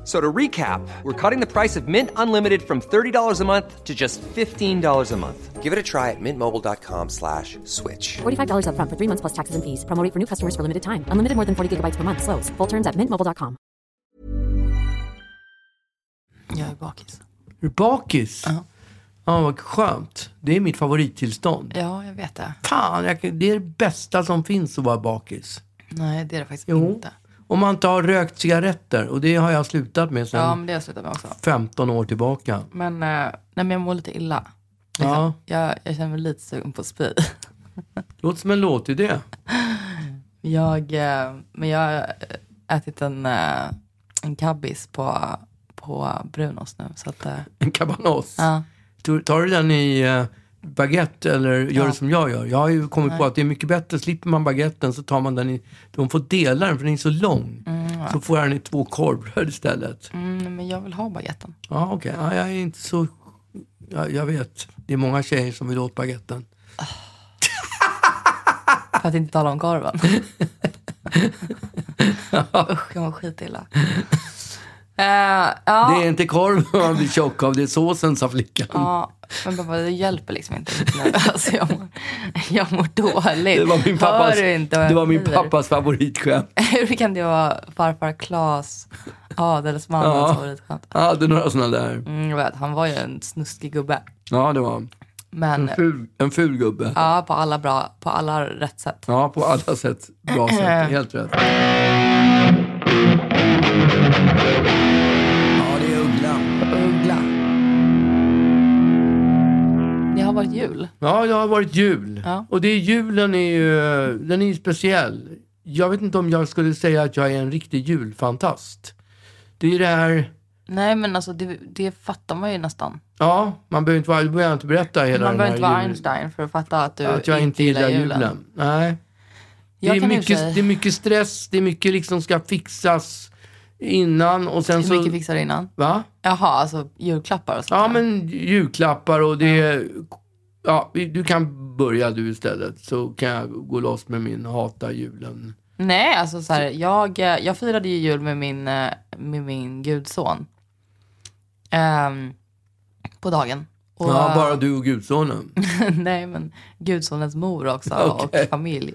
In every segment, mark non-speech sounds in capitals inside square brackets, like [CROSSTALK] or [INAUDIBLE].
F- So to recap, we're cutting the price of Mint Unlimited from $30 a month to just $15 a month. Give it a try at mintmobile.com slash switch. $45 upfront for three months plus taxes and fees. Promo for new customers for limited time. Unlimited more than 40 gigabytes per month. Slows. Full terms at mintmobile.com. Jag är bakis. Är du bakis? Ja. Ja, vad skönt. Det är mitt favorittillstånd. Ja, jag vet det. Fan, jag, det är det bästa som finns att vara bakis. Nej, det är det faktiskt Jo. inte. Om man inte har rökt cigaretter, och det har jag slutat med sedan Ja, men det har jag slutat med också. 15 år tillbaka. Men, eh, nej, men jag mår lite illa. Liksom. Ja. Jag, jag känner mig lite sugen på att spy. [LAUGHS] Låter som en låtidé. Jag, eh, men jag har ätit en, eh, en kabbis på, på Brunos nu. Så att, eh, En cabanos. ja. Tar- du den i uh, baguette eller gör Ja. det som jag gör? Jag har ju kommit på att det är mycket bättre. Slipper man baguetten så tar man den i... De får dela den för den är så lång. Så får jag den i två korvbröd istället. mm, men jag vill ha baguetten. Ja, okej. Ja, jag är inte så... Ja, jag vet. Det är många tjejer som vill åt baguetten. För att inte tala om korven. [LAUGHS] Usch, jag mår skitilla. Uh, ja, Det är inte korv man blir tjock av, det är såsen, sa flickan. ja, men pappa, det hjälper liksom inte. Alltså, jag, mår, jag mår dåligt. Det var min pappas, Hör du inte vad jag det var min pappas favoritskämt. [LAUGHS] Hur kan det vara farfar Klas, adelsmannens Ja. favoritskämt? Jag hade några sådana där. Mm, jag vet, han var ju en snuskig gubbe. Ja, det var han. Men en ful, en ful gubbe. ja, på alla, bra, på alla rätt sätt. Ja, på alla sätt. Bra sätt. [CLEARS THROAT] Helt rätt. Har varit jul. Ja, det har varit jul. Ja. Och det är julen är ju, den är ju speciell. Jag vet inte om jag skulle säga att jag är en riktig julfantast. Det är ju det här, Nej, men alltså det, det fattar man ju nästan. ja, man behöver inte, vara, behöver inte berätta hela Man behöver inte vara jul- Einstein för att fatta att du Att jag inte gillar julen. Nej. Det Jag är, mycket, det är mycket stress, det är mycket liksom ska fixas innan och sen Hur så... mycket fixar du innan? Va? Jaha, alltså julklappar och sånt Ja, men julklappar och det är... Ja, du kan börja du istället så kan jag gå loss med min hata julen. Nej, alltså så här, jag, eh, jag firade ju jul med min, eh, med min gudson. Ehm, på dagen. Och, Ja, bara du och gudsonen. [LAUGHS] nej, men gudsonens mor också [LAUGHS] Okej. och familj.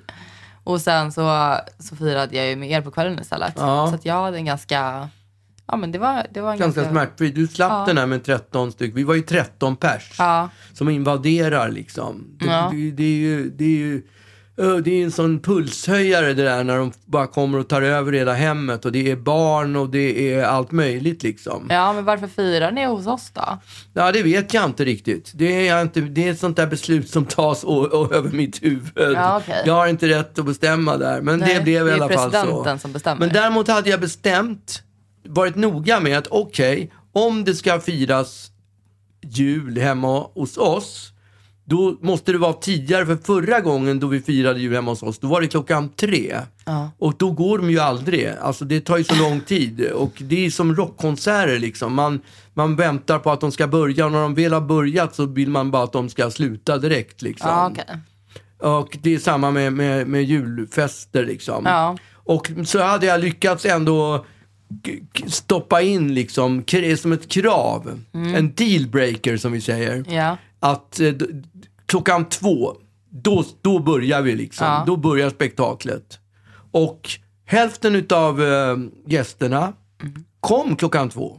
Och sen så, så firade jag ju med er på kvällen istället. Ja. Så att jag hade en ganska, ja men det var, det var en Ganska ganska, smärtfri. Du slapp Ja. den här med 13 stycken. Vi var ju 13 pers Ja, som invaderar liksom. Det, det, det är ju... Det är ju det är en sån pulshöjare det där när de bara kommer och tar över hela hemmet och det är barn och det är allt möjligt liksom. ja, men varför firar ni hos oss då? Ja, det vet jag inte riktigt. Det är, inte, det är ett sånt där beslut som tas o- o- över mitt huvud. Ja, okej. Jag har inte rätt att bestämma där, men Nej, det blev i det är alla fall så. presidenten som bestämmer. Men däremot hade jag bestämt, varit noga med att okej, om det ska firas jul hemma hos oss, då måste det vara tidigare. För förra gången då vi firade jul hemma hos oss, då var det klockan tre. Ja. Och då går de ju aldrig. Alltså det tar ju så lång tid. Och det är som rockkonserter liksom. Man, man väntar på att de ska börja och när de väl har börjat så vill man bara att de ska sluta direkt liksom. Ja, okej. Och det är samma med, med, med julfester liksom. Ja. Och så hade jag lyckats ändå stoppa in liksom, som ett krav, en dealbreaker som vi säger. Ja. Att eh, klockan två, då, då börjar vi liksom. Ja. Då börjar spektaklet. Och hälften utav eh, gästerna kom klockan två.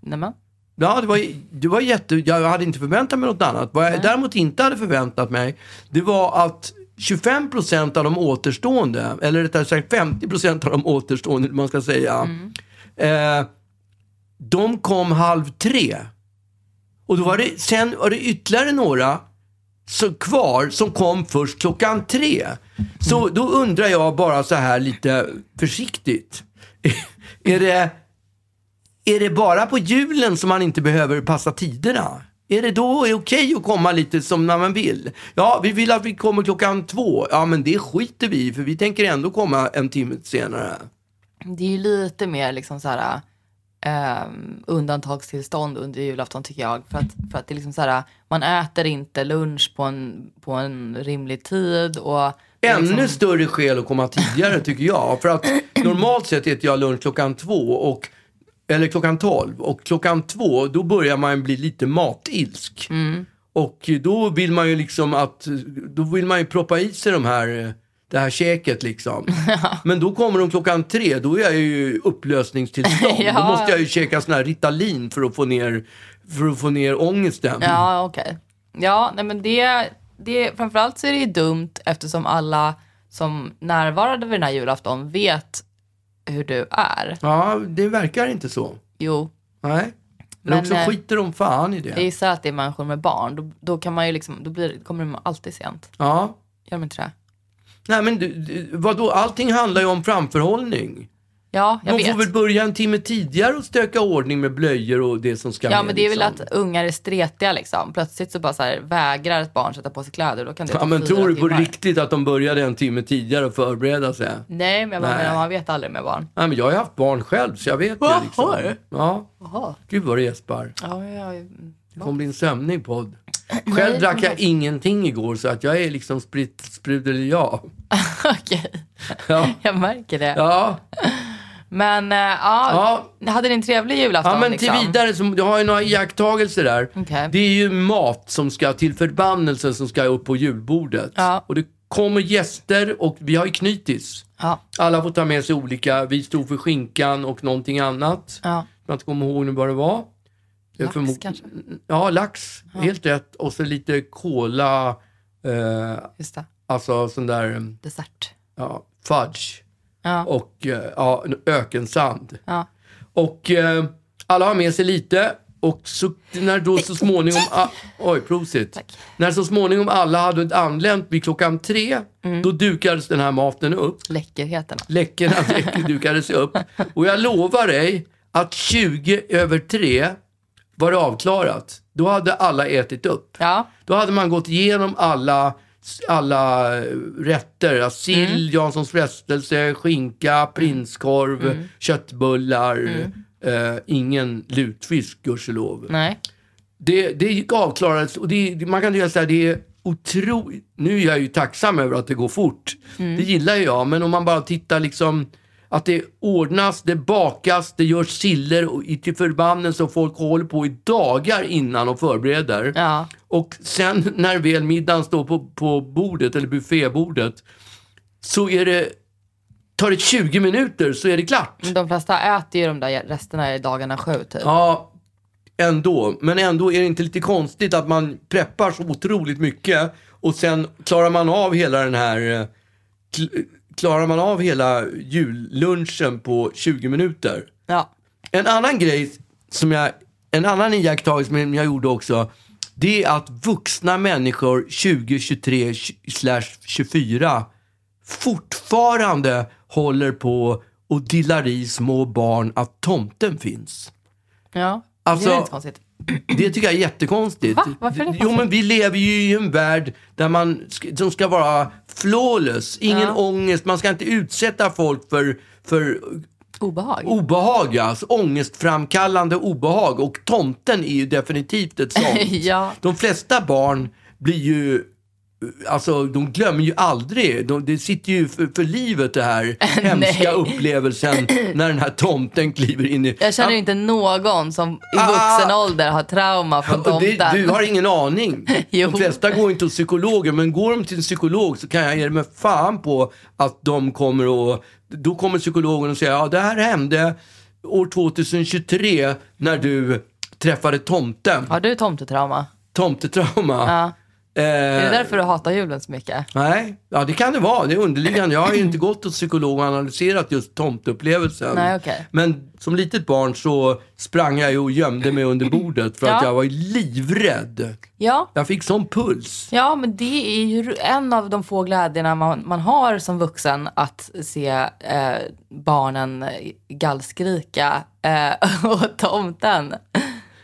Nämen. Ja, det var, det var jätte... Jag hade inte förväntat mig något annat. Vad jag däremot inte hade förväntat mig, det var att 25% av de återstående, eller rättare sagt 50% av de återstående, man ska säga, Eh, de kom halv tre. Och då var det, sen var det ytterligare några så kvar som kom först klockan tre. Så då undrar jag bara så här lite försiktigt. [LAUGHS] är, det, är det bara på julen som man inte behöver passa tiderna? Är det då är det okej att komma lite som när man vill? Ja, vi vill att vi kommer klockan två. Ja, men det skiter vi i, för vi tänker ändå komma en timme senare. Det är ju lite mer liksom så här, ehm, undantagstillstånd under julafton tycker jag. För att, för att det är liksom så här, man äter inte lunch på en, på en rimlig tid. Och Ännu liksom, större skäl att komma tidigare tycker jag. För att normalt sett äter jag lunch klockan två och eller klockan tolv. Och klockan två, då börjar man bli lite matilsk. Mm. Och då vill man ju liksom att, då vill man ju proppa i sig de här, det här käket liksom. [LAUGHS] Men då kommer de klockan tre, då är jag ju upplösningstillstånd. [LAUGHS] Då Ja. måste jag ju käka sån här Ritalin för att få ner, för att få ner ångesten. Ja, okej. Ja, nej men det, det, framförallt så är det ju dumt eftersom alla som närvarade vid den här julafton vet hur du är. Ja, det verkar inte så. Jo, Nej. Eller Men, också eh, skiter de fan i det. jag gissar att det är människor med barn. Då, då kan man ju liksom, då blir, kommer de alltid sent. Ja. Gör de inte det? Nej men du, du, vadå, allting handlar ju om framförhållning. Ja, jag De vet. får väl börja en timme tidigare och stöka ordning med blöjor och det som ska Ja med. men det är väl liksom. att ungar är stretiga liksom. Plötsligt så bara så här, vägrar ett barn sätta på sig kläder. Då kan det Ja ta men tror du på timmar. riktigt att de började en timme tidigare och förbereda sig? Nej men jag bara Nej. man vet aldrig med barn. Nej men jag har ju haft barn själv så jag vet Va, det liksom. Ja. Jaha. Gud vad det gäspar. Ja, ja, ja. Det kommer bli en sömnig podd. Själv drack jag ingenting igår så att jag är liksom spritt, sprudel ja. [LAUGHS] Okej, Ja. jag märker det. Ja. Men äh, ja, hade ni en trevlig julafton? Ja men liksom? till vidare, så, du har ju några iakttagelser där. Okej. Det är ju mat som ska till förbannelsen som ska upp på julbordet. Ja. Och det kommer gäster och vi har ju knytis. Ja, Alla får ta med sig olika. Vi stod för skinkan och någonting annat. ja. Jag inte kommer ihåg nu vad det var. Lax förmo- kanske? Ja, lax. Helt rätt. Och så lite kola, eh, Just det. alltså sån där eh, Dessert. ja, fudge. Ja. Och eh, ja, ökensand. Ja. Och eh, alla har med sig lite. Och så, när då så småningom, a, [LAUGHS] oj prosit. Tack. När så småningom alla hade anlänt vid klockan tre, Mm. då dukades den här maten upp. Läckerheten. Läckorna dukades upp. Och jag lovar dig att 20 över tre var det avklarat. Då hade alla ätit upp. Ja, Då hade man gått igenom alla, alla rätter. Alltså Sill, Janssons frestelse, skinka, prinskorv, köttbullar. Eh, ingen lutfisk, gudskelov. Det, det gick avklarat och det, man kan så här, det är otroligt. Nu är jag ju tacksam över att det går fort. Det gillar jag, men om man bara tittar liksom att det ordnas, det bakas, det görs siller och till förbannelse och folk håller på i dagar innan och förbereder. Ja. Och sen när väl middagen står på, på bordet, eller buffébordet, så är det, tar det 20 minuter så är det klart. De flesta äter ju de där resterna i dagarna sju typ. Ja, ändå. Men ändå är det inte lite konstigt att man preppar så otroligt mycket och sen klarar man av hela den här eh, klarar man av hela jullunchen på 20 minuter. Ja. En annan grej som jag, en annan iakttagelse som jag gjorde också, det är att vuxna människor 2023 24 fortfarande håller på och dillar i små barn att tomten finns. Ja. Alltså- det är inte konstigt. Det tycker jag är jättekonstigt. Va? Varför är det Jo konstigt? men vi lever ju i en värld där man som ska vara flawless, ingen Ja. ångest, man ska inte utsätta folk för, för Obehag. obehag, alltså ångestframkallande obehag. Och tomten är ju definitivt ett [LAUGHS] sånt. Ja. De flesta barn blir ju Alltså de glömmer ju aldrig, de, det sitter ju för, för livet det här [LAUGHS] hemska upplevelsen när den här tomten kliver in i... Jag känner Ja, inte någon som i Ah. vuxen ålder har trauma från tomten. det, du har ingen aning. [LAUGHS] Jo. De flesta går inte till psykologer, men går de till en psykolog så kan jag ge mig fan på att de kommer att... Då kommer psykologen och säger, ja det här hände år 2023 när du träffade tomten. Har du tomtetrauma? Tomtetrauma. Ja. Är det Eh, därför du hatar julen så mycket? nej, ja det kan det vara. Det är underliggande. Jag har ju inte gått hos psykolog och analyserat just tomteupplevelsen. Nej, okej. Men som litet barn så sprang jag ju och gömde mig under bordet för att Ja. jag var livrädd. Ja. Jag fick sån puls. Ja, men det är ju en av de få glädjerna man, man har som vuxen att se eh, barnen gallskrika eh, [LAUGHS] åt tomten.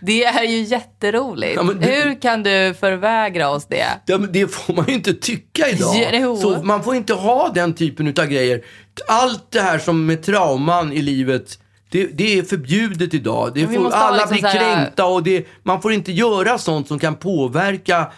Det är ju jätteroligt. Ja, det- Hur kan du förvägra oss det? Ja, men det får man ju inte tycka idag. Jo. Så man får inte ha den typen av grejer. Allt det här som med trauman i livet, det, det är förbjudet idag. Det får, alla liksom blir här- kränkta och det, man får inte göra sånt som kan påverka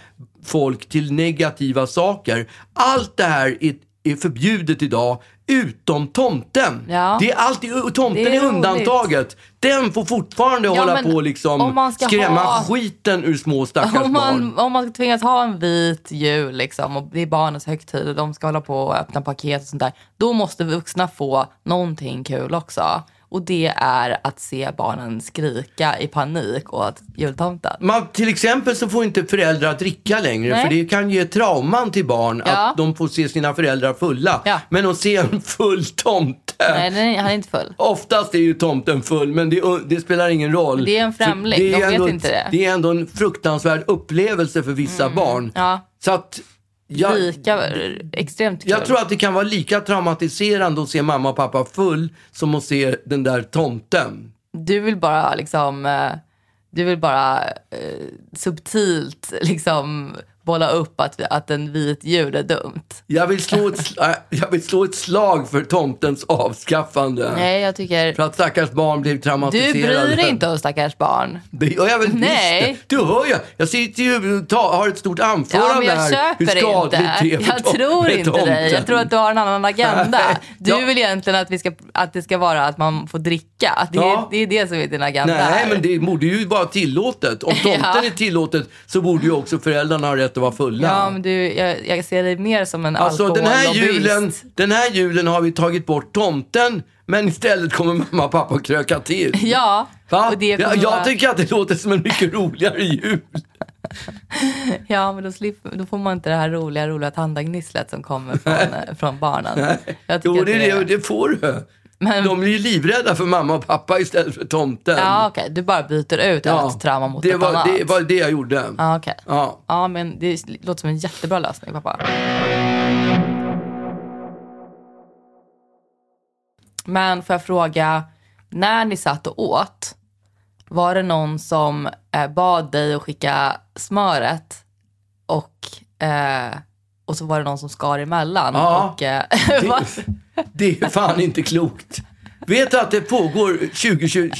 folk till negativa saker. Allt det här är, är förbjudet idag, utom tomten. Ja. Det är alltid, tomten Det är är, undantaget. Den får fortfarande Ja, hålla på och liksom skrämma ha- skiten ur små [LAUGHS] stackars Om barn. man, om man tvingas ha en vit jul liksom, och det är barnens högtid och de ska hålla på och öppna paket och sånt där. Då måste vuxna få någonting kul också. Och det är att se barnen skrika i panik åt jultomten. Man, till exempel så får inte föräldrar dricka längre Nej. för det kan ge trauman till barn Ja. att de får se sina föräldrar fulla. Ja. Men att se en full tomte, Nej, han är inte full. oftast är ju tomten full men det, det spelar ingen roll. Det är en För främling, det är de vet ändå, inte det. Mm. Det är ändå en fruktansvärd upplevelse för vissa barn. Ja, Så att jag, lika extremt kul. jag tror att det kan vara lika traumatiserande att se mamma och pappa full som att se den där tomten. Du vill bara liksom, eh, du vill bara eh, subtilt liksom bolla upp att, att en vit jul är dumt. Jag vill slå ett, äh, jag vill slå ett slag för tomtens avskaffande. Nej, jag tycker... För att stackars barn blev Du traumatiserade. bryr dig inte om stackars barn. Det gör jag väl Nej. visst. Du hör ju. Jag sitter ju och ta, har ett stort anförande Ja, jag här. hur skadligt inte. det är Jag tror inte tomten. dig. Jag tror att du har en annan agenda. Du Ja. vill egentligen att, vi ska, att det ska vara att man får dricka. Det, är- Ja. det är det som är din agenda. Nej, här. men det borde ju vara tillåtet. Om [LAUGHS] tomten Ja. är tillåtet så borde ju också föräldrarna ha rätt att vara fulla. Ja, men du, jag, jag ser dig mer som en Alltså den här, julen, den här julen har vi tagit bort tomten, men istället kommer mamma och pappa kröka till. Ja, Va? och det jag vara- tycker att det låter som en mycket roligare jul. [LAUGHS] Ja, men då, slipper, då får man inte det här roliga, roliga tandagnisslet som kommer från, eh, från barnen. Jag Jo, det, det, det får du. Men- De blir ju livrädda för mamma och pappa istället för tomten. Ja, okej. Du bara byter ut ett trauma mot det var, annat. Det var det jag gjorde. Ja, okej. Ja. Ja, men det låter som en jättebra lösning, pappa. Men får jag fråga, när ni satt och åt, var det någon som eh, bad dig att skicka smöret och, eh, och så var det någon som skar emellan? Ja. Och, eh, [LAUGHS] Det, det är fan inte klokt. Vet du att det pågår 2023,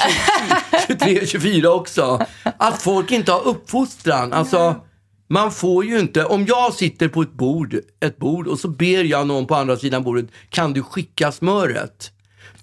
2024 också? Att folk inte har uppfostran. Alltså, man får ju inte, om jag sitter på ett bord, ett bord och så ber jag någon på andra sidan bordet, kan du skicka smöret?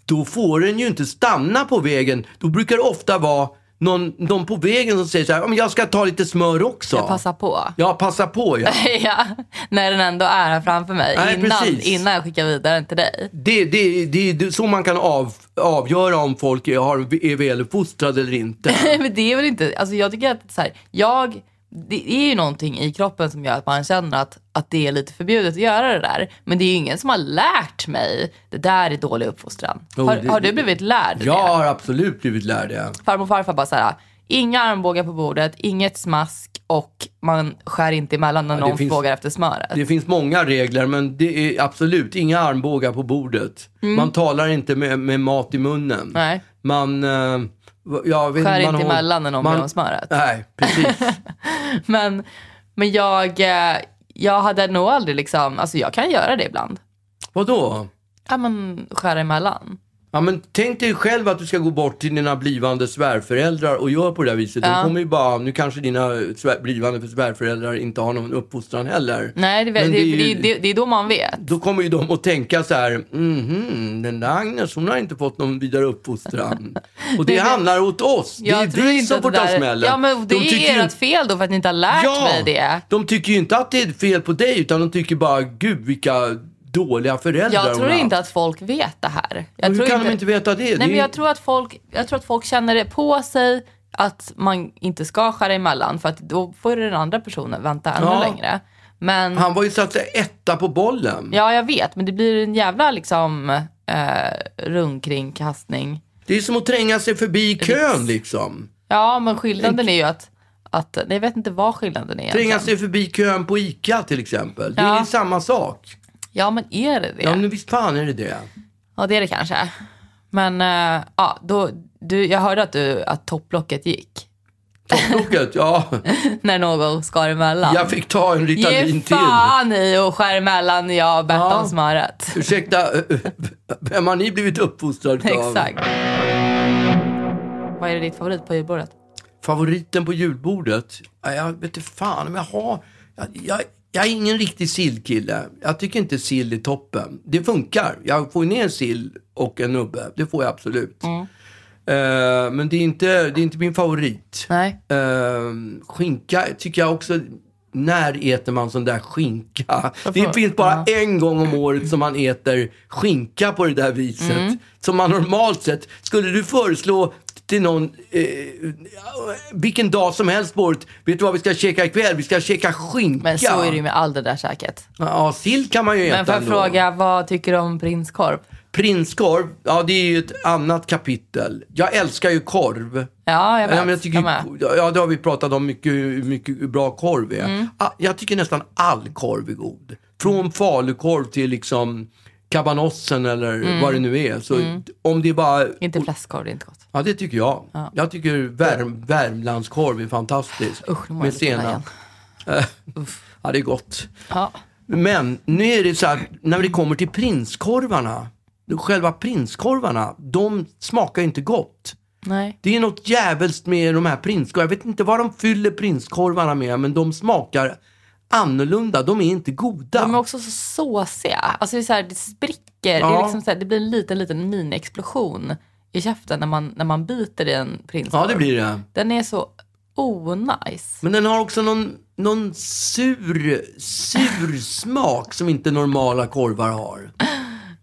Då får den ju inte stanna på vägen. Då brukar det ofta vara någon, någon på vägen som säger så här, "Ja, men jag ska ta lite smör också. jag passar på. Ja, passa på ja. [LAUGHS] ja, när den ändå är här framför mig. Nej, innan, precis. innan jag skickar vidare den till dig. Det, det, det, det är så man kan av, avgöra om folk är, har, är väluppfostrade eller inte. [LAUGHS] men det är väl inte, alltså jag tycker att så här, jag, det är ju någonting i kroppen som gör att man känner att, att det är lite förbjudet att göra det där. Men det är ju ingen som har lärt mig, det där är dålig uppfostran. Jo, har, det- har du blivit lärd Jag det? har absolut blivit lärd det. Farmor och farfar bara så här, inga armbågar på bordet, inget smask och man skär inte emellan när Ja, någon finns- frågar efter smöret. Det finns många regler men det är absolut inga armbågar på bordet. Man talar inte med, med mat i munnen. Mm. Nej. Man... eh, jag Skär inte har- emellan när någon man- ber om smöret. Nej, precis. [LAUGHS] Men, men jag, eh, jag hade nog aldrig liksom, alltså jag kan göra det ibland. Vadå? Ja men skära emellan. Ja, men tänk dig själv att du ska gå bort till dina blivande svärföräldrar och gör på det där viset. Ja. De kommer ju bara, nu kanske dina svär, blivande svärföräldrar inte har någon uppfostran heller. Nej, det, det, det, är ju- det, det är då man vet. Då kommer ju de att tänka så här, mhm, den där Agnes hon har inte fått någon vidare uppfostran. [LAUGHS] Och det handlar åt oss. Det är vi inte som får ta smällen. Ja men det De tycker är ju- ert fel då för att ni inte har lärt mig det. de tycker ju inte att det är fel på dig utan de tycker bara, gud vilka dåliga föräldrar Jag tror inte att folk vet det här. Jag Hur tror kan de inte veta det? Nej, det är... men jag tror, att folk, jag tror att folk känner det på sig att man inte ska skära emellan för att då får den andra personen vänta ännu Ja. längre. Men Han var ju så att säga etta på bollen. ja, jag vet, men det blir en jävla liksom eh, rundkringkastning. Det är som att tränga sig förbi kön liksom. Ja, men skillnaden är ju att, att jag vet inte vad skillnaden är Tränga sig förbi kön på ICA till exempel. Det är Ja. samma sak. Ja, men är det det? Ja, men visst fan är det det. Ja, det är det kanske. Men eh, ja, då, du, jag hörde att, du, att topplocket gick. Topplocket, ja. [LAUGHS] När någon skar emellan. Jag fick ta en Ritalin Ge till. fan i och skär emellan när jag bett Ja. om smöret. Ursäkta, vem har ni blivit uppfostrad av? Exakt. Vad är ditt favorit på julbordet? Favoriten på julbordet? Ja, Jag vet inte fan om jag har... Jag, jag, jag är ingen riktig sillkille. Jag tycker inte sill är toppen. Det funkar. Jag får ner sill och en nubbe. Det får jag absolut. Mm. Eh, men det är, inte, det är inte min favorit. Nej. Uh, skinka tycker jag också, när äter man sån där skinka? Det Varför? finns bara en gång om året som man äter skinka på det där viset. Mm. Som man normalt sett, skulle du föreslå till någon, eh, vilken dag som helst på året, vet du vad vi ska käka ikväll? Vi ska käka skinka. Men så är det ju med all det där säkert. Ja, sill kan man ju äta Men får jag ändå. fråga, vad tycker du om prinskorv? Prinskorv, ja det är ju ett annat kapitel. Jag älskar ju korv. Ja, jag vet. Ja, jag tycker, jag med. ja, det har vi pratat om, mycket, mycket bra korv är. Mm. Ah, Jag tycker nästan all korv är god. Från falukorv till liksom kabanossen eller vad det nu är. Så om det är bara... Mm. Inte fläskkorv, det är inte gott. Ja, det tycker jag. Jag tycker värm, Värmlandskorv är fantastisk. Usch, nu med senap. [LAUGHS] Ja, det är gott. Ja. Men nu är det så här, när det kommer till prinskorvarna. Själva prinskorvarna, de smakar inte gott. Nej. Det är något jävligt med de här prinskorvarna. Jag vet inte vad de fyller prinskorvarna med, men de smakar annorlunda. De är inte goda. De är också så såsiga. Alltså det, är så här, det spricker. Det, är Ja. liksom så här, det blir en liten, liten mini-explosion i käften när man, när man biter i en prinskorv. Ja, det blir det. Den är så onajs. Men den har också någon, någon sur, sur smak som inte normala korvar har.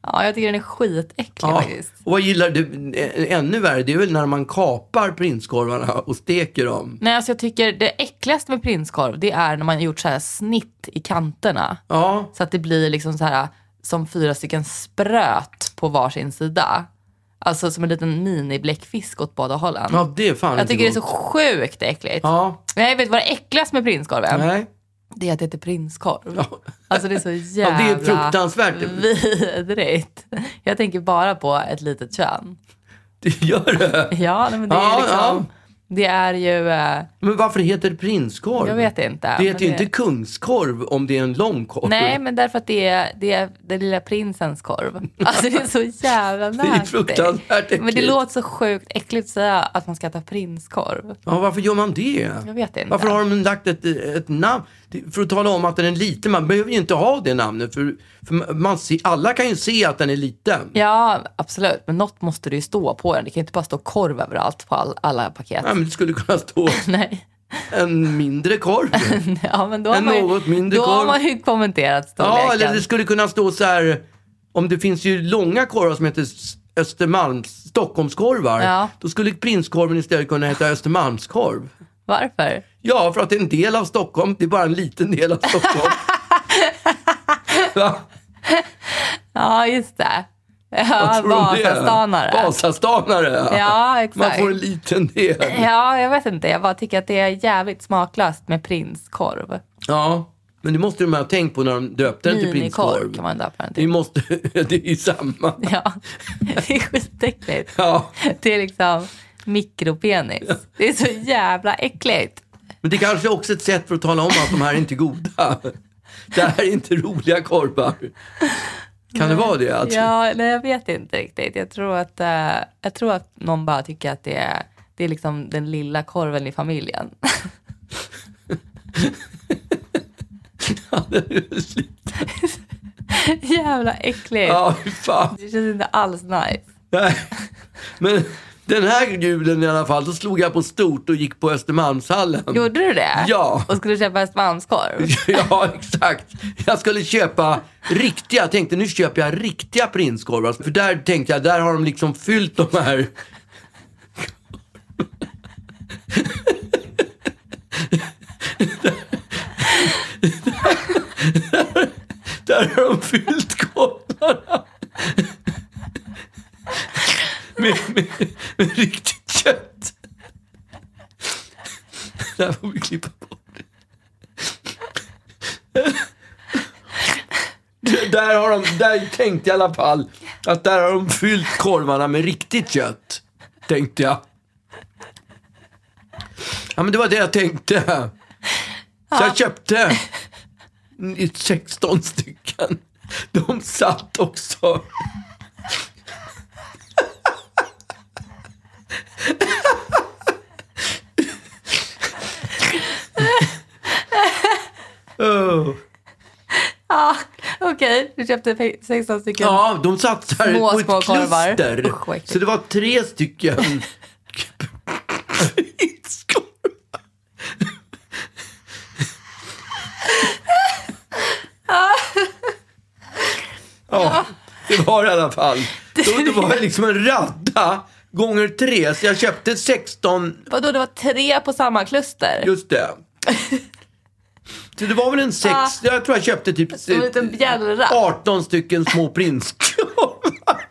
Ja, jag tycker den är skitäcklig Ja. faktiskt. Och vad gillar du? Ä- Ännu värre, det är väl när man kapar prinskorvarna och steker dem. Nej, alltså jag tycker det äckligaste med prinskorv det är när man har gjort så här snitt i kanterna. Ja, Så att det blir liksom så här som fyra stycken spröt på varsin sida. Alltså som en liten mini-bläckfisk åt båda hållen. ja det är fan jag tycker det är så gott. sjukt äckligt. Ja, Nej, vet du vad det äckligaste med prinskorven? nej. Det är att det heter prinskorv. Alltså det är så [LAUGHS] Ja, jävla det är fruktansvärt. vidrigt. Jag tänker bara på ett litet kön. Det gör det. Ja, men det Ja, är liksom... ja. Det är ju... eh, Men varför heter det prinskorv? Jag vet inte, Det heter ju det- inte kungskorv om det är en lång korv. Nej, men därför att det är, det är den lilla prinsens korv. [LAUGHS] Alltså det är så jävla Det är fruktansvärt äckligt. Men det låter så sjukt äckligt att säga att man ska äta prinskorv. Ja, varför gör man det? Jag vet inte. Varför har de lagt ett, ett namn? För att tala om att den är liten. Man behöver ju inte ha det namnet. För, för man ser, alla kan ju se att den är liten. Ja, absolut. Men något måste det ju stå på den. Det kan ju inte bara stå korv överallt på all, alla paket. Ja, men det skulle kunna stå [LAUGHS] Nej. en mindre korv. [LAUGHS] Ja, men då har En man ju, något mindre Då har korv. man ju kommenterat storleken. ja, eller det skulle kunna stå så här. Om det finns ju långa korvar som heter Östermalms, Stockholmskorvar. Ja. Då skulle prinskorven istället kunna heta Östermalmskorv. Varför? Ja, för att det är en del av Stockholm. Det är bara en liten del av Stockholm. [LAUGHS] Ja, just det. Ja, det? Vasastanare. Vasastanare. Ja, exakt. Man får en liten del. Ja, jag vet inte. Jag bara tycker att det är jävligt smaklöst med prinskorv. Ja, men det måste de ha tänkt på när de döpte den till Minikorv prinskorv. kan man döpa den Det till. måste, [LAUGHS] det är ju samma. Ja, det är skitäckligt. Ja, Det är liksom mikropenis. Det är så jävla äckligt. Men det kanske är också ett sätt för att tala om att de här är inte goda. [LAUGHS] Det här är inte roliga korvar. Kan det vara det? Att, Ja, nej, jag vet inte riktigt. Jag tror att, eh, jag tror att någon bara tycker att det är, det är liksom den lilla korven i familjen. [LAUGHS] [LAUGHS] Jävla äckligt. ja, fan. Det känns inte alls nice. Nej. Men den här julen i alla fall, då slog jag på stort och gick på Östermalmshallen. Gjorde du det? Ja. Och skulle köpa Östermalmskorv? [LAUGHS] Ja, exakt. Jag skulle köpa riktiga, jag tänkte nu köper jag riktiga prinskorvar. För där tänkte jag, där har de liksom fyllt de här [LAUGHS] Där har de fyllt korvarna. Med, med, med riktigt kött. Det här får vi klippa bort. Där, har de, där tänkte jag i alla fall att där har de fyllt korvarna med riktigt kött. Tänkte jag. Ja men det var det jag tänkte. Så jag köpte 16 stycken. De satt också. Oh. Ja, okej. Du köpte fe- 16 stycken. Ja, de satt Små, på ett kluster. Usch, så det var tre stycken. [LAUGHS] Ja, det var det i alla fall. Det var liksom en radda gånger tre, så jag köpte 16, Vadå, det var tre på samma kluster? just det. [LAUGHS] Så det var väl en sex, Ah. jag tror jag köpte typ Som en liten bjällra. 18 stycken små prinskorvar. [LAUGHS]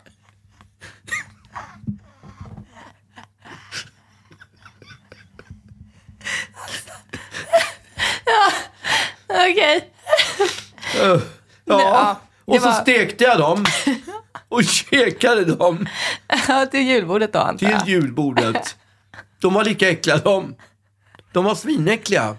Okej. Ja, ja, det och så var- stekte jag dem och käkade dem [LAUGHS] Ja, till julbordet då antar till jag. julbordet. De var lika äckliga de. De var svinäckliga.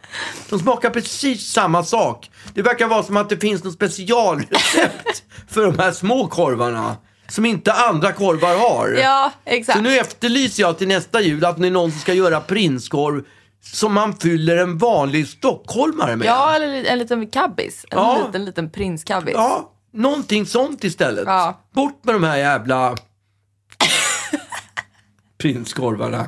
De smakar precis samma sak. Det verkar vara som att det finns något specialrecept [LAUGHS] för de här små korvarna. Som inte andra korvar har. Ja, exakt. Så nu efterlyser jag till nästa jul att det är någon som ska göra prinskorv som man fyller en vanlig stockholmare med. Ja, eller en liten kabbis. En Ja. liten, liten prinskabbis. Ja, någonting sånt istället. Ja. Bort med de här jävla [LAUGHS] prinskorvarna.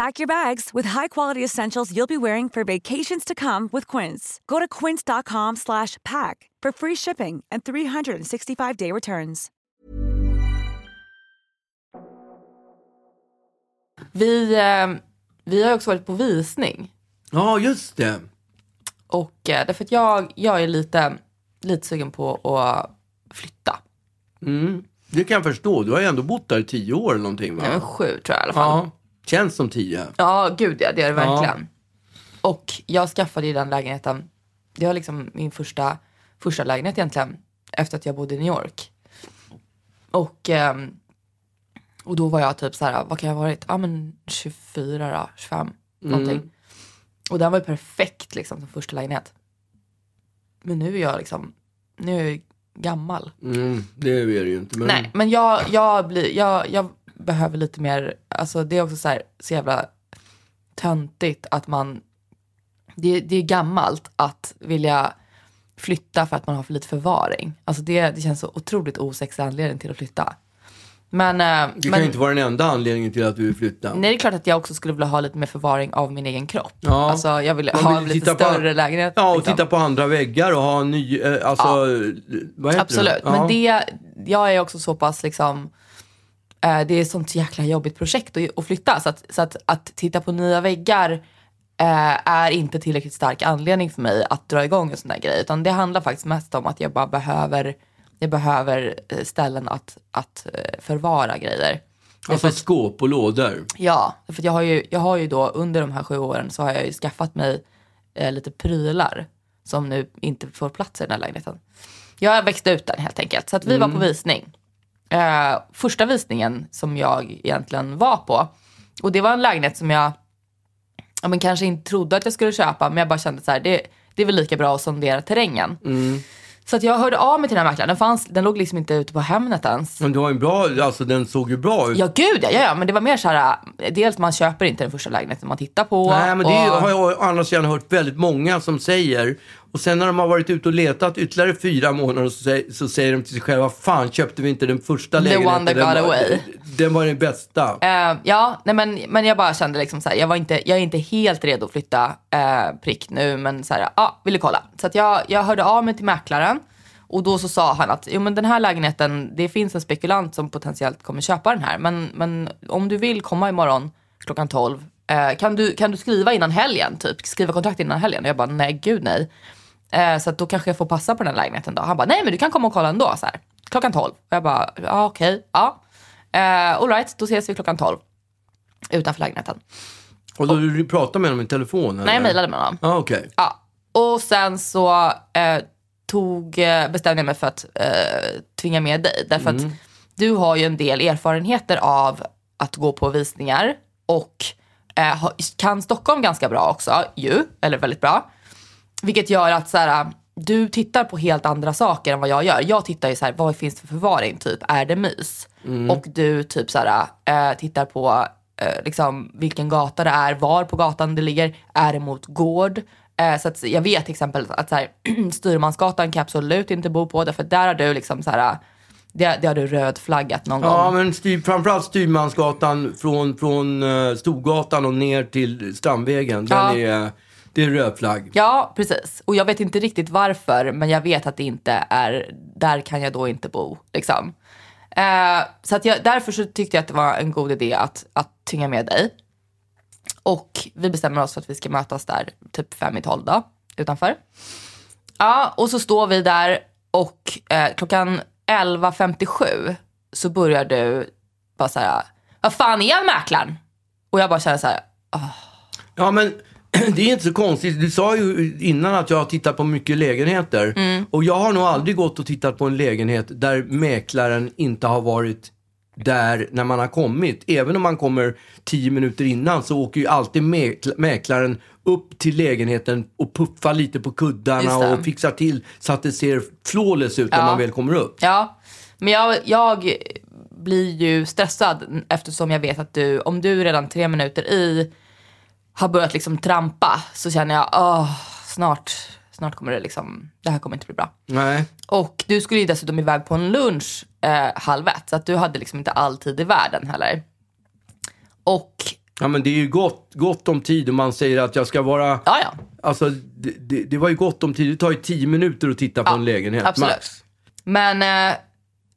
Pack your bags with high-quality essentials you'll be wearing for vacations to come with Quince. Go to quince.com slash pack for free shipping and 365-day returns. Vi, eh, vi har också varit på visning. Ja, just det. Och eh, därför att jag, jag är lite, lite sugen på att flytta. Det kan jag förstå. Du har ju ändå bott där i tio år eller någonting va? Nej, men sju tror jag i alla fall. Ja, känns som tio. Ja, gud ja, det är det verkligen. Och jag skaffade ju den lägenheten, det var liksom min första, första lägenhet egentligen, efter att jag bodde i New York. Och, ehm, och då var jag typ så här, vad kan jag ha varit? Ja men 24 då, 25, någonting. Och den var ju perfekt liksom som första lägenhet. Men nu är jag liksom, nu är jag gammal. Mm, det är det ju inte. Men... Nej, men jag, jag, blir, jag, jag behöver lite mer, alltså det är också så, här, så jävla töntigt att man, det, det är gammalt att vilja flytta för att man har för lite förvaring. Alltså det, det känns så otroligt osexig anledning till att flytta. Men, eh, Det kan men ju inte vara den enda anledningen till att du vill flytta. nej, det är klart att jag också skulle vilja ha lite mer förvaring av min egen kropp. Ja. Alltså jag vill Man ha vill en lite titta på- större lägenhet. Ja, och liksom. titta på andra väggar och ha en ny, eh, alltså, vad heter Absolut, det? Ja. men det, jag är också så pass liksom, det är ett sånt jäkla jobbigt projekt att, att flytta. Så, att, så att, att titta på nya väggar eh, är inte tillräckligt stark anledning för mig att dra igång en sån där grej. Utan det handlar faktiskt mest om att jag bara behöver, jag behöver eh, ställen att, att eh, förvara grejer. Alltså skåp och lådor. Ja, för jag har, ju, jag har ju då under de här sju åren så har jag ju skaffat mig eh, lite prylar som nu inte får plats i den här lägenheten. Jag växte ut den helt enkelt. Så att vi var på Mm. visning. Eh, första visningen som jag egentligen var på. Och det var en lägenhet som jag ja, men kanske inte trodde att jag skulle köpa. Men jag bara kände så här, det, det är väl lika bra att sondera terrängen. Mm. Så att jag hörde av mig till den här mäklaren. Den, fanns, den låg liksom inte ute på Hemnet ens. Men det var en bra, alltså den såg ju bra ut. Ja gud ja, ja, men det var mer så här, äh, dels man köper inte den första lägenheten man tittar på. Nej, men det och- har jag andra sidan hört väldigt många som säger. Och sen när de har varit ute och letat ytterligare fyra månader så säger, så säger de till sig själva, fan köpte vi inte den första The lägenheten? one that den, got var, away." den var den bästa. Eh, ja, nej men, men jag bara kände liksom så här, jag, var inte, jag är inte helt redo att flytta eh, prick nu, men så här, ja, ville kolla. Så att jag, jag hörde av mig till mäklaren och då så sa han att jo, men den här lägenheten, det finns en spekulant som potentiellt kommer köpa den här, men, men om du vill komma imorgon klockan 12, eh, kan, du, kan du skriva innan helgen, typ skriva kontrakt innan helgen? Och jag bara, nej gud nej. Eh, så att då kanske jag får passa på den här lägenheten då. Han bara, nej men du kan komma och kolla ändå, så här, klockan 12. Och jag bara, ja okej, ja. Eh, all right, då ses vi klockan 12 utanför lägenheten. Och då du pratade med honom i telefon? Eller? Nej, jag mejlade med honom. Ja, okej. Ja. Och sen så eh, tog, eh, bestämde jag mig för att eh, tvinga med dig. Därför att du har ju en del erfarenheter av att gå på visningar och eh, kan Stockholm ganska bra också ju, eller väldigt bra. Vilket gör att så här, du tittar på helt andra saker än vad jag gör. Jag tittar ju så här, vad finns det för förvaring? Typ, är det mys? Och du typ så här, eh, tittar på eh, liksom, vilken gata det är, var på gatan det ligger, är det mot gård? Så att jag vet till exempel att så här, [CLEARS THROAT] Styrmansgatan kan jag absolut inte bo på, därför där har du liksom så här, det, det har du rödflaggat någon Ja, gång. men styr, framförallt Styrmansgatan från, från Storgatan och ner till Strandvägen. Den Ja. är, det är röd flagg. Ja, precis. Och jag vet inte riktigt varför, men jag vet att det inte är, där kan jag då inte bo. Liksom. Eh, så att jag, därför så tyckte jag att det var en god idé att, att tynga med dig. Och vi bestämmer oss för att vi ska mötas där typ fem i tolv då, utanför. Ja, och så står vi där och eh, klockan 11.57 så börjar du bara så här, vad fan är mäklaren? Och jag bara känner så här, Ja, men [CLEARS THROAT] det är inte så konstigt. Du sa ju innan att jag har tittat på mycket lägenheter. Mm. Och jag har nog aldrig gått och tittat på en lägenhet där mäklaren inte har varit där när man har kommit. Även om man kommer tio minuter innan så åker ju alltid mäkl- mäklaren upp till lägenheten och puffar lite på kuddarna och fixar till så att det ser flawless ut när Ja. man väl kommer upp. Ja, men jag, jag blir ju stressad eftersom jag vet att du, om du redan tre minuter i har börjat liksom trampa så känner jag, åh, snart, snart kommer det liksom, det här kommer inte bli bra. Nej. Och du skulle ju dessutom iväg på en lunch eh, halv ett, så att du hade liksom inte all tid i världen heller. Och, Ja, men det är ju gott, gott om tid och man säger att jag ska vara... ja ja, Alltså, det, det, det var ju gott om tid. Det tar ju tio minuter att titta på Ja, en lägenhet. absolut. Max. Men, eh,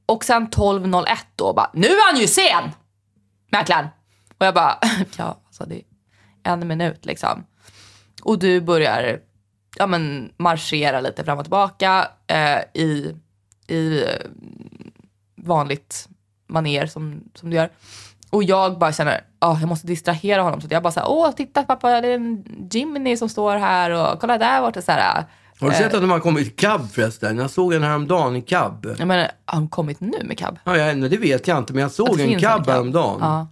och sen 12.01 då bara, nu är han ju sen! Mäklaren. Och jag bara, [LAUGHS] ja alltså det en minut liksom. Och du börjar, ja men marschera lite fram och tillbaka eh, i, i eh, vanligt maner som, som du gör. Och jag bara känner, ah, jag måste distrahera honom. Så jag bara såhär, åh titta pappa det är en Jimmy som står här och kolla där borta så här. Har du eh, sett att de har kommit i cab förresten? Jag såg en häromdagen i cab. Jag menar, har han kommit nu med cab? Ja, det vet jag inte, men jag såg en cab cab. häromdagen. Ja,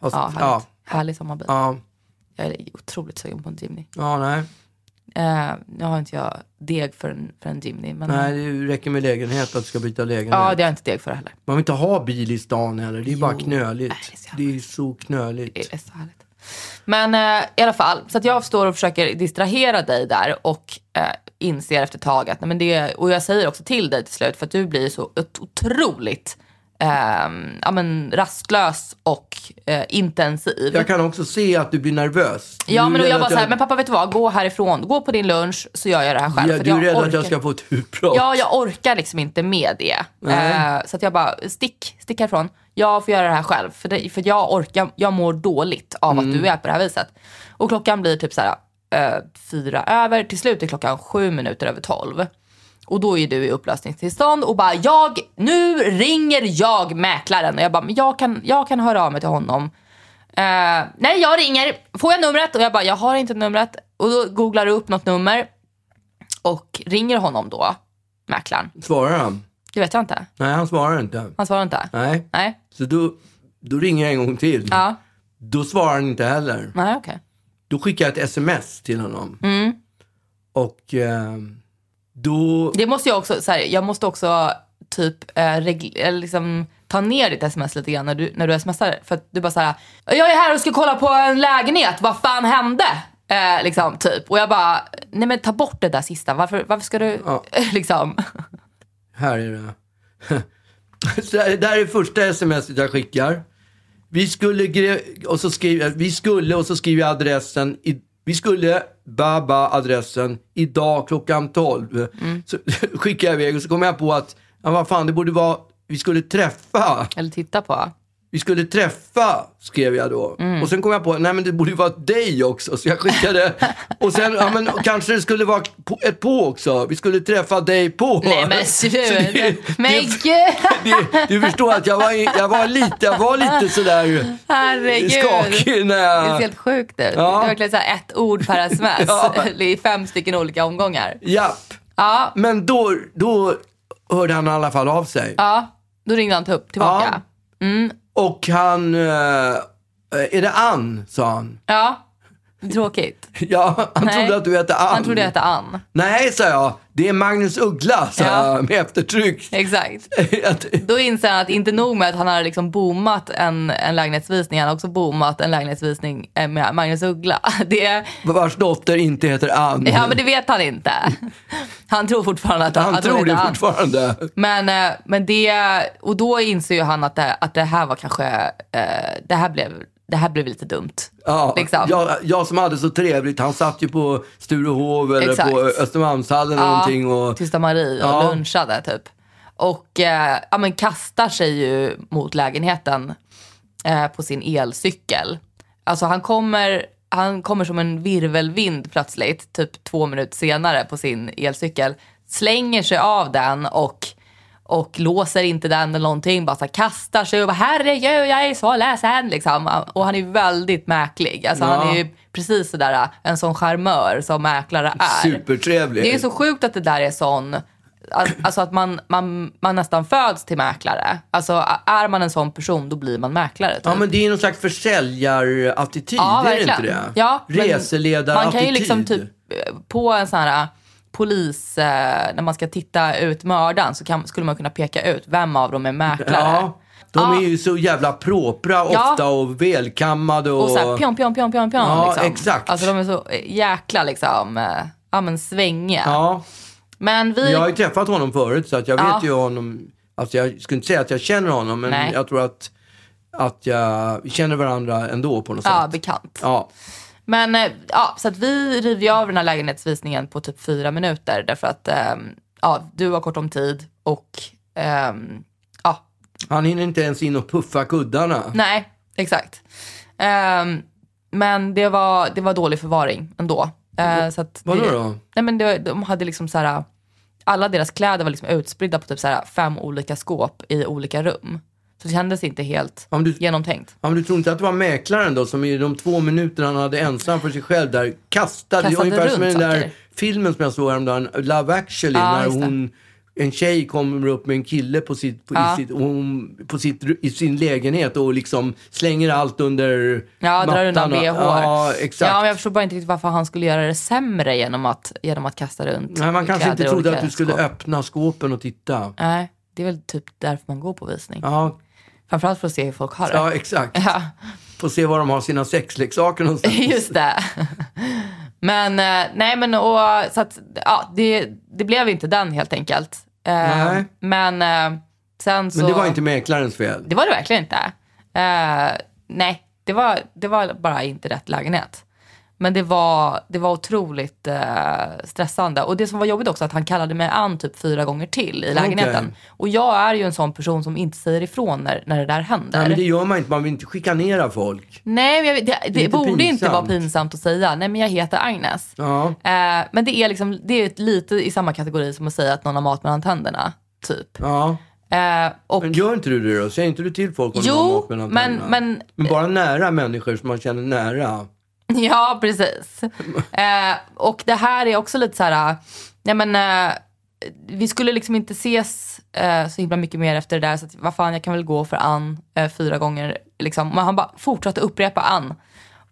Fast, ja, ja, härligt. Härlig sommarbil. ja, Jag är otroligt sugen på en Jimny. ja, nej. Eh, nu har inte jag deg för en, för en Jimny. Men, Nej, det räcker med lägenhet att du ska byta lägenhet. ja, det har jag inte deg för heller. Man vill inte ha bil i stan heller. Det är bara Jo. knöligt. Nej, det är så det är så knöligt. Det är så härligt. Men eh, i alla fall, så att jag står och försöker distrahera dig där och eh, inser efter ett tag att, nej, men det, och jag säger också till dig till slut för att du blir så ot- otroligt eh, ja, men rastlös och eh, intensiv. Jag kan också se att du blir nervös. Ja men jag bara att såhär, men pappa vet du vad, gå härifrån, gå på din lunch så gör jag det här själv. Ja, För du är jag rädd att orkar- jag ska få ett utbrott. Ja, jag orkar liksom inte med det. Eh, så att jag bara, stick, stick härifrån. Jag får göra det här själv. För, det, för jag orkar, jag mår dåligt av Mm. att du är på det här viset. Och klockan blir typ så här, eh, fyra över. Till slut är klockan sju minuter över tolv. Och då är du i upplösningstillstånd och bara, jag, nu ringer jag mäklaren. Och jag bara, men jag kan, jag kan höra av mig till honom. Eh, nej, jag ringer. Får jag numret? Och jag bara, jag har inte numret. Och då googlar du upp något nummer och ringer honom då. mäklaren? Svarar han? Det vet jag inte. Nej, han svarar inte. Han svarar inte? Nej. Nej. Så då, då ringer jag en gång till. Ja. Då svarar han inte heller. Nej, okej. Då skickar jag ett sms till honom. Mm. Och eh, då... Det måste jag också, så här, jag måste också typ eh, regl- liksom, ta ner ditt sms lite grann när du, när du smsar. För att du bara såhär, jag är här och ska kolla på en lägenhet, vad fan hände? Eh, liksom typ. Och jag bara, nej men ta bort det där sista, varför, varför ska du, Ja. [LAUGHS] liksom. Här är det. [LAUGHS] Det här är första sms jag skickar. Vi skulle, och så skriver vi skulle och så skriver jag adressen. I, vi skulle, baba adressen, idag klockan 12. Så [LAUGHS] skickar jag iväg och så kommer jag på att, ja vad fan det borde vara, vi skulle träffa. Eller titta på. Vi skulle träffa, skrev jag då. Och sen kom jag på, nej men det borde ju vara dig också. Så jag skickade, [LAUGHS] och sen, ja men kanske det skulle vara på- ett på också. Vi skulle träffa dig på. Nej men [LAUGHS] sluta. det- Men det- gud. det, du förstår att jag var, jag var lite, jag var lite sådär Herregud. skakig när Det ser jag... helt sjukt ut. Ja. Det är verkligen så här ett ord per sms [LAUGHS] Ja. i fem stycken olika omgångar. Japp. Ja, Men då, då hörde han i alla fall av sig. ja. Då ringde han upp tillbaka. Och han... eh, är det Ann? sa han. Ja, tråkigt. [LAUGHS] Ja, han Nej. trodde att du hette Ann. Han trodde jag hette Ann. Nej, sa jag. Det är Magnus Uggla, sa Ja. jag med eftertryck. Exakt. [LAUGHS] Att- Då inser han att inte nog med att han har liksom boomat en, en lägenhetsvisning, han har också boomat en lägenhetsvisning eh, med Magnus Uggla. [LAUGHS] Det, Vars dotter inte heter Ann. ja, men det vet han inte. Han tror fortfarande att han att tror heter det Ann. fortfarande. Men, eh, men det, och då inser ju han att det, att det här var kanske, eh, det här blev, det här blev lite dumt. Ja, Liksom. jag, jag som hade så trevligt, han satt ju på Sturehov eller Exakt. på Östermalmshallen eller någonting. Och, Tysta Marie och Ja. lunchade typ. Och eh, ja, men kastar sig ju mot lägenheten eh, på sin elcykel. Alltså han kommer, han kommer som en virvelvind plötsligt, typ två minuter senare på sin elcykel. Slänger sig av den och, och låser inte den eller någonting. Bara så här, kastar sig och bara herregud jag är så ledsen liksom. Och han är ju väldigt mäklig. Alltså han Ja. är ju precis sådär en sån charmör som mäklare är. Supertrevlig. Det är så sjukt att det där är sån, alltså att man, man, man nästan föds till mäklare. Alltså är man en sån person då blir man mäklare. Typ. Ja men det är någon slags försäljar-attityd, Ja, är det inte det? Ja, Reseledar-attityd. Man kan ju liksom typ eh, på en sån här polis, eh, när man ska titta ut mördaren så kan, skulle man kunna peka ut vem av dem är mäklare. Ja, de Ja. är ju så jävla propra Ja. ofta och välkammade och... Och så här pion, pion, pion, pion, pion. Ja, liksom. exakt. Alltså de är så eh, jäkla liksom, eh, ja men svängiga. Ja, Men vi... jag har ju träffat honom förut så att jag Ja. vet ju honom. Alltså jag skulle inte säga att jag känner honom men Nej. jag tror att, att jag, känner varandra ändå på något Ja, sätt. bekant. Ja. Men eh, ja, så att vi river ju av den här lägenhetsvisningen på typ fyra minuter därför att ehm, ja, du har kort om tid och ehm, ja, Han hinner inte ens in och puffa kuddarna. nej, exakt. Ehm, men det var, det var dålig förvaring ändå. Eh, så att Vadå det, då? Nej men det, de hade liksom så här, alla deras kläder var liksom utspridda på typ så här fem olika skåp i olika rum. Så det kändes inte helt Om du- genomtänkt. Ja, men du tror inte att det var mäklaren då som i de två minuterna han hade ensam för sig själv där kastade, Kastade ungefär som i den där filmen som jag såg häromdagen, Love actually, Ja, när hon, en tjej kommer upp med en kille på, sitt, på, Ja. i, sitt, hon, på sitt, i sin lägenhet och liksom slänger allt under Ja, drar mattan. undan och- bh. Ja, exakt. Ja, men jag förstår bara inte riktigt varför han skulle göra det sämre genom att, genom att kasta runt Nej, man kanske inte trodde att du skulle skåp. öppna skåpen och titta. Nej, det är väl typ därför man går på visning. Ja, Framförallt för att se hur folk har det. ja exakt. Ja, Få se var de har sina sexleksaker någonstans. [LAUGHS] just det. Men eh, nej men och så att ja, det, det blev inte den helt enkelt. Eh, Nej. Men eh, sen så. Men det var inte mäklarens fel. Det var det verkligen inte. Nej, det var, det var bara inte rätt lägenhet. Men det var, det var otroligt eh, stressande. Och det som var jobbigt också att han kallade mig an typ fyra gånger till i lägenheten. Okej. Och jag är ju en sån person som inte säger ifrån när, när det där händer. Nej, men det gör man inte, man vill inte chikanera folk. Nej, men jag, det, det, lite borde inte vara pinsamt. pinsamt att säga. Nej, men jag heter Agnes. Ja. Eh, men det är, liksom, det är lite i samma kategori som att säga att någon har mat mellan tänderna. Typ. Ja. Eh, och, Men gör inte du det då? Säger inte du till folk om de har jo, mat mellan men, tänderna? men Men bara nära människor som man känner nära. [LAUGHS] Ja, precis. eh, och det här är också lite så här, nej men, eh, vi skulle liksom inte ses eh, så himla mycket mer efter det där. Så att, vad fan, jag kan väl gå för Ann eh, fyra gånger. Liksom. Men han bara fortsatte upprepa Ann.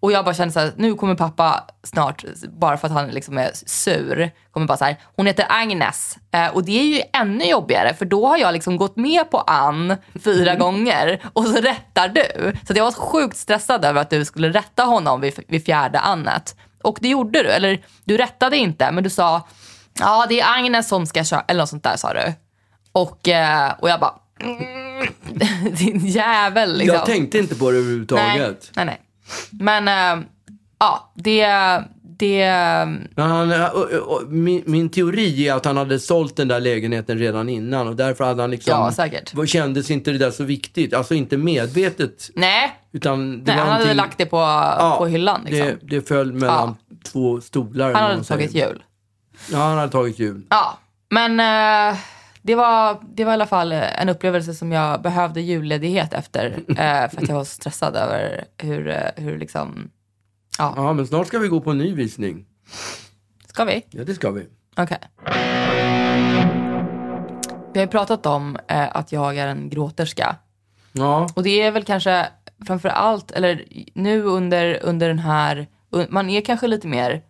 Och jag bara kände så här, nu kommer pappa snart, bara för att han liksom är sur, kommer bara så här, hon heter Agnes. Eh, och det är ju ännu jobbigare, för då har jag liksom gått med på Ann fyra gånger och så rättar du. Så jag var sjukt stressad över att du skulle rätta honom vid, vid fjärde Annet. Och det gjorde du, eller du rättade inte, men du sa, ja det är Agnes som ska köra, eller något sånt där sa du. Och, eh, och jag bara, mm, [LAUGHS] din jävel liksom. Jag tänkte inte på det nej, överhuvudtaget. nej, nej. Men äh, ja, det... det han, ö- min, min teori är att han hade sålt den där lägenheten redan innan och därför hade han liksom... Ja, säkert. Kändes inte det där så viktigt. Alltså inte medvetet. nej, Utan nej han hade någonting- lagt det på, Ja, på hyllan. Liksom. Det, det föll mellan två stolar. han hade tagit jul. Ja, han hade tagit jul. Ja, men äh, det, var, det var i alla fall en upplevelse som jag behövde julledighet efter. äh, för att jag var stressad över hur, äh, hur liksom... Ja, Ja, men snart ska vi gå på en ny visning. ska vi? Ja, det ska vi. Okej. Vi har ju pratat om att jag är en gråterska. Ja, Och det är väl kanske framför allt, eller nu under, under den här, man är kanske lite mer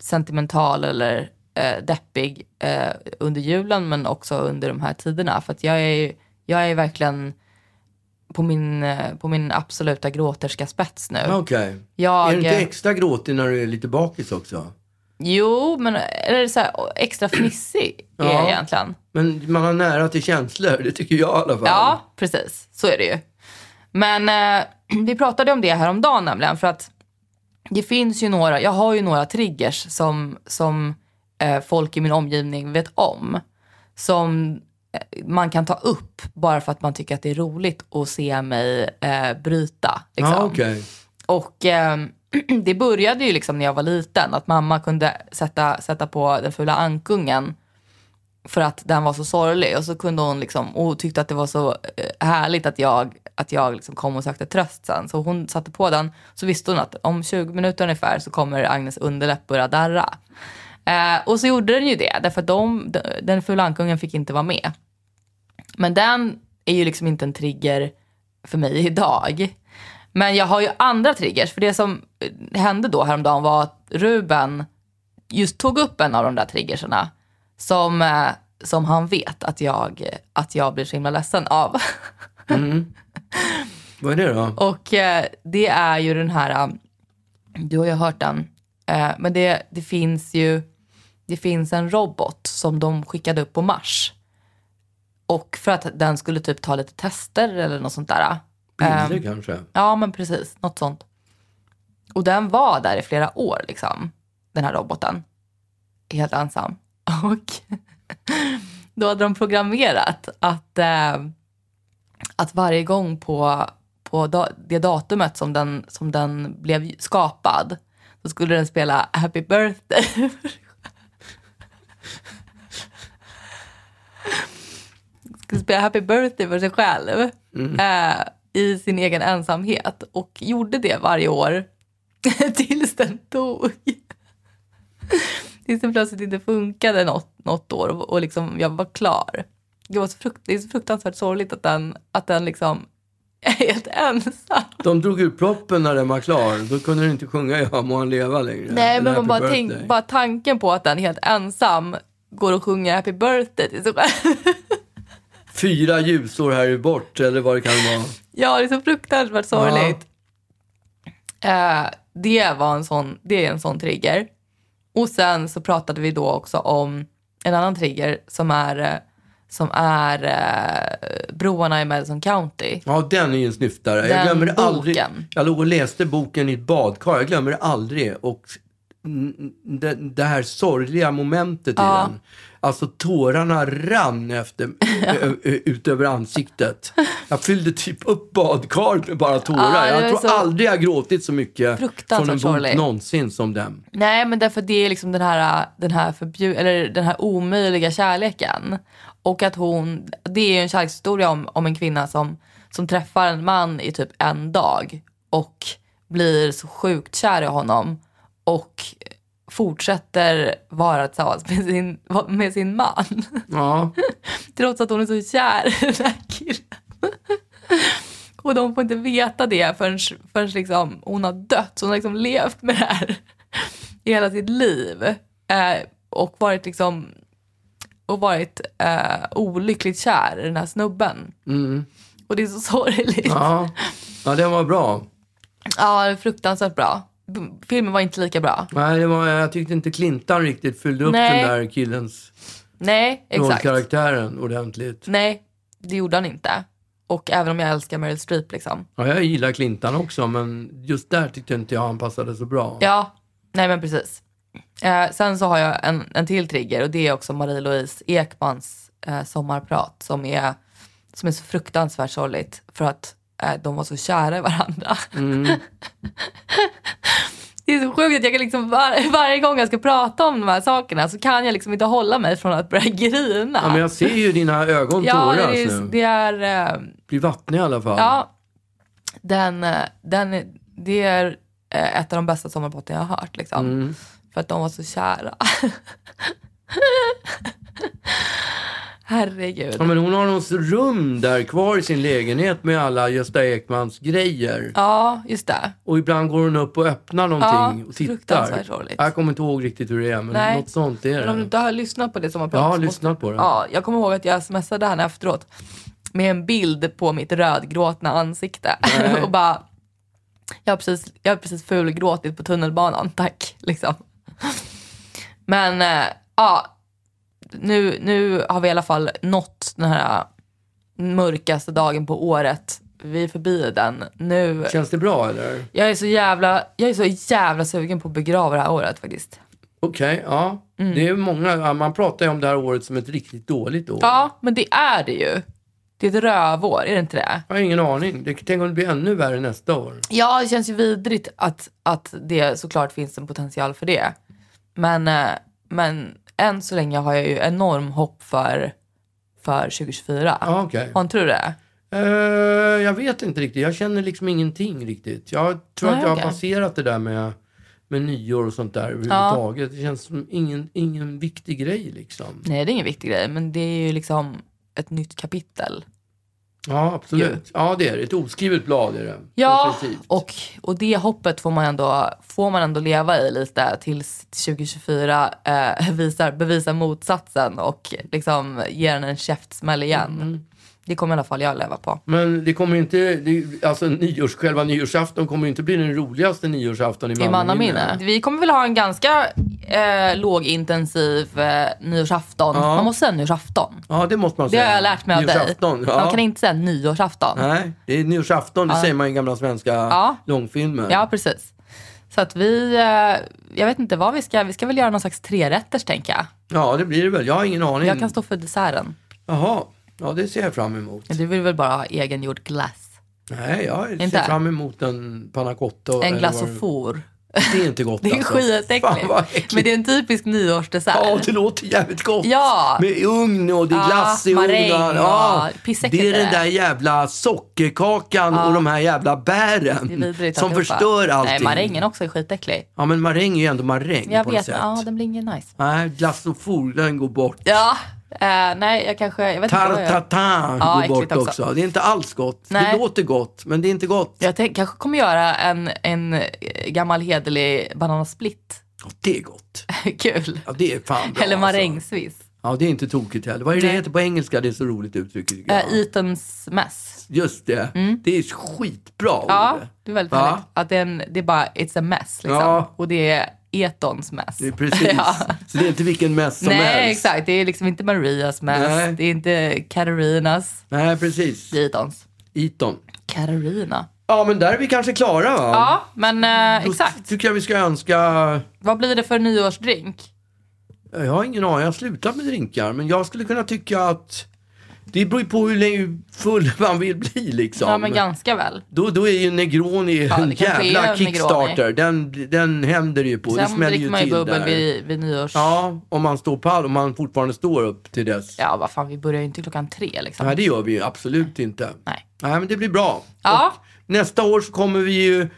sentimental eller eh, deppig eh, under julen men också under de här tiderna. För att jag är, jag är verkligen på min, eh, på min absoluta gråterska spets nu. okej. Jag, Är du inte extra gråtig när du är lite bakis också? Jo, men eller så här, extra fnissig är Ja. jag egentligen. Men man har nära till känslor, det tycker jag i alla fall. Ja, precis. Så är det ju. Men eh, [CLEARS THROAT] vi pratade om det här om dagen nämligen. För att det finns ju några, jag har ju några triggers som, som eh, folk i min omgivning vet om. Som eh, man kan ta upp bara för att man tycker att det är roligt att se mig eh, bryta. Liksom. Ja, okej. Och eh, [CLEARS THROAT] det började ju liksom när jag var liten. Att mamma kunde sätta, sätta på den fula ankungen för att den var så sorglig. Och så kunde hon liksom, och tyckte att det var så eh, härligt att jag, att jag liksom kom och sökte tröst sen. Så hon satte på den, så visste hon att om 20 minuter ungefär så kommer Agnes underläpp börja darra. Eh, och så gjorde den ju det, därför att de, den fula ankungen fick inte vara med. Men den är ju liksom inte en trigger för mig [LAUGHS] idag. Men jag har ju andra triggers. För det som eh, hände då häromdagen var att Ruben just tog upp en av de där triggerserna. Som, eh, som han vet att jag, att jag blir så himla ledsen av. [LAUGHS] Vad är det då? Och eh, det är ju den här, du har ju hört den, men det, det finns ju, det finns en robot som de skickade upp på Mars. Och för att den skulle typ ta lite tester eller något sånt där. Bilder Ehm, kanske? Ja, men precis. Något sånt. Och den var där i flera år, liksom. Den här roboten. Helt ensam. [LAUGHS] Och då hade de programmerat att, eh, att varje gång på, på da, det datumet som den, som den blev skapad så skulle den spela Happy birthday. [LAUGHS] skulle spela Happy birthday för sig själv eh, i sin egen ensamhet och gjorde det varje år [LAUGHS] tills den dog. tills den plötsligt inte funkade något, något år och, och liksom jag var klar. Det, var så frukt, det är så fruktansvärt sorgligt att den, att den liksom är helt ensam. De drog ut proppen när den var klar. Då kunde den inte sjunga Ja må han leva längre. Nej, men man bara, tänk, bara tanken på att den helt ensam går och sjunger happy birthday till sig själv. Fyra ljusår här bort, eller vad det kan vara. Ja, det är så fruktansvärt sorgligt. Eh, det, var en sån, det är en sån trigger. Och sen så pratade vi då också om en annan trigger som är, eh, som är eh, broarna i Madison County. Ja, den är ju en snyftare. jag Den glömmer det aldrig. boken. Jag låg och läste boken i ett badkar. Jag glömmer det aldrig. Och det, det här sorgliga momentet Ja. i den. Alltså tårarna rann efter, [LAUGHS] ö, ö, ut över ansiktet. Jag fyllde typ upp badkaret med bara tårar. Ja, jag tror så aldrig jag gråtit så mycket från en bok någonsin som den. Nej, men därför det är liksom den här, den här, förbjud, eller den här omöjliga kärleken. Och att hon, det är ju en kärlekshistoria om, om en kvinna som, som träffar en man i typ en dag och blir så sjukt kär i honom och fortsätter vara tillsammans med sin, med sin man. Ja. [LAUGHS] Trots att hon är så kär i den här killen. Och de får inte veta det förrän, förrän liksom hon har dött. Så hon har liksom levt med det här i hela sitt liv. Eh, och varit liksom och varit eh, olyckligt kär i den här snubben. Och det är så sorgligt. Ja. ja, den var bra. Ja, fruktansvärt bra. Filmen var inte lika bra. Nej, det var, jag tyckte inte Clintan riktigt fyllde upp Nej. den där killens Nej, exakt. rollkaraktären ordentligt. Nej, det gjorde han inte. Och även om jag älskar Meryl Streep liksom. Ja, jag gillar Clintan också, men just där tyckte inte jag han passade så bra. Ja, nej men precis. Eh, sen så har jag en, en till trigger och det är också Marie-Louise Ekmans eh, sommarprat som är, som är så fruktansvärt sorgligt för att de var så kära i varandra. [LAUGHS] Det är så sjukt att jag kan liksom var, varje gång jag ska prata om de här sakerna så kan jag liksom inte hålla mig från att börja [LAUGHS] grina. Ja, men jag ser ju dina ögon Ja, tåras det är, nu. det är eh, Blir vattnig i alla fall. Ja, den, eh, den, det är eh, ett av de bästa sommarpraten jag har hört. Liksom. Mm. För att de var så kära. [LAUGHS] Herregud. Ja, men hon har något rum där kvar i sin lägenhet med alla Gösta Ekmans grejer. Ja, just det. Och ibland går hon upp och öppnar någonting Ja, och tittar. Jag kommer inte ihåg riktigt hur det är, men Nej. något sånt är Men om du det. inte har lyssnat på det. Jag har så måste- lyssnat på det. Ja, jag kommer ihåg att jag smsade henne efteråt. Med en bild på mitt rödgråtna ansikte. [LAUGHS] Och bara, jag har precis, jag har precis fulgråtit på tunnelbanan, tack. Liksom. Men eh, ja, nu, nu har vi i alla fall nått den här mörkaste dagen på året. Vi är förbi den. Nu, Känns det bra eller? jag, är så jävla, jag är så jävla sugen på att begrava det här året faktiskt. Okej, ja. Mm. Det är många, man pratar ju om det här året som ett riktigt dåligt år. Ja, men det är det ju. Det är ett rövår, är det inte det? Jag har ingen aning. Det, tänk om det blir ännu värre nästa år. Ja, det känns ju vidrigt att, att det såklart finns en potential för det. Men, eh, men än så länge har jag ju enorm hopp för, för 2024. Ja, okej. Har inte du det? Eh, jag vet inte riktigt. Jag känner liksom ingenting riktigt. Jag tror Nej, att jag okej. har passerat det där med, med nyår och sånt där överhuvudtaget. Det känns som ingen, ingen viktig grej liksom. Nej, det är ingen viktig grej, men det är ju liksom ett nytt kapitel. Ja, absolut. Ja, det är det. Ett oskrivet blad är det. Ja, Definitivt. och, och det hoppet får man, ändå, får man ändå leva i lite tills 2024 eh, visar, bevisar motsatsen och liksom ger den en käftsmäll igen. Mm. Det kommer i alla fall jag leva på. Men det kommer inte, det, alltså nyårs, själva nyårsafton kommer inte bli den roligaste nyårsafton i I mannaminne. Vi kommer väl ha en ganska eh, lågintensiv eh, nyårsafton. Ja. Man måste säga nyårsafton. Ja, det måste man Det säga. har jag lärt mig av dig. Ja. Man kan inte säga nyårsafton. Nej, det är nyårsafton. Det säger man i gamla svenska Ja. långfilmer. Ja, precis. Så att vi, eh, jag vet inte vad vi ska, vi ska väl göra någon slags trerätters tänker jag. Ja, det blir det väl. Jag har ingen aning. Jag kan stå för desserten. Jaha, ja det ser jag fram emot. Du vill väl bara ha egengjord glass? Nej, jag ser Inte? fram emot en panna cotta. En eller glass vad och det- for. Är inte gott [LAUGHS] Det är alltså. skitäckligt. Men det är en typisk nyårsdessert. Ja, det låter jävligt gott. Ja. Med ugn och det är Ja, glass i maräng ugnen. Ja. Det är den där jävla sockerkakan och de här jävla bären som förstör allting. Nej, marängen också är skitäcklig. Ja, men maräng är ju ändå maräng Jag på vet, något sätt. ja den blir ingen nice. Nej, glass och four, den går bort. Ja, eh, nej jag kanske, jag vet. Tartatin Ja, går bort också. också. Det är inte alls gott. Det Nej. låter gott, men det är inte gott. Jag tänk, kanske kommer göra en, en eh, gammal hederlig bananasplit. Ja, det är gott. [LAUGHS] Kul. Ja, det är fan bra. Eller Alltså. marängsviss. Ja, det är inte tokigt heller. Vad är det Nej. heter på engelska? Det är så roligt uttryck. Uh, Eatons mess. Just det. Det är skitbra Ja, det är väldigt härligt. Att det är, en, det är bara, it's a mess liksom. Ja. Och det är Etons är precis. [LAUGHS] ja. Så det är inte vilken mess som Nej, helst. exakt. Det är liksom inte Marias mess. Nej. Det är inte Katarinas. Nej, precis. Det är Etons. Eton. Katarina. Ja, men där är vi kanske klara va? Ja, men eh, Då exakt. tycker jag vi ska önska... Vad blir det för nyårsdrink? Jag har ingen aning, jag har slutat med drinkar. Men jag skulle kunna tycka att... Det beror ju på hur full [LAUGHS] man vill bli liksom. Ja, men ganska väl. Då, då är ju Negroni Ja, en det jävla kickstarter. Den, den händer det ju på. det Sen smäller dricker ju man till bubbel där. vid, vid nyårs... Ja, om man står pall, om man fortfarande står upp till dess. Ja, vad fan, vi börjar ju inte klockan tre liksom. Nej, det gör vi ju absolut inte. Nej. Nej, men det blir bra. Ja. Och nästa år så kommer vi ju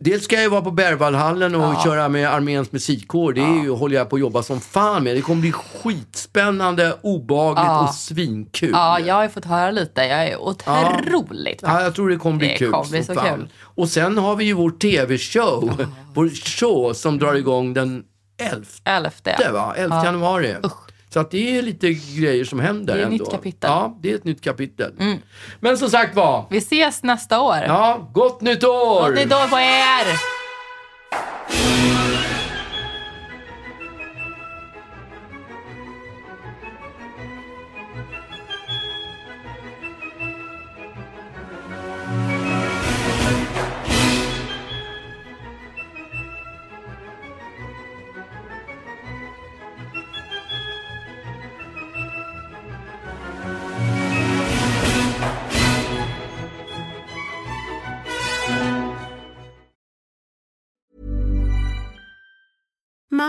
Dels ska jag vara på Berwaldhallen och köra med arméns musikkår. Det är ju, håller jag på att jobba som fan med. Det kommer bli skitspännande, obehagligt och svinkul. Ja, jag har ju fått höra lite. Jag är otroligt Ja, jag tror det kommer bli Det kul. kommer bli så fan. kul. Och sen har vi ju vår tv-show. Vår show som drar igång den 11, Elfte. va? 11 januari. Så att det är lite grejer som händer Det är ett ändå. nytt kapitel. Mm. Ja, det är ett nytt kapitel. Men som sagt var, Vi ses nästa år. ja, gott nytt år! Gott nytt år på er!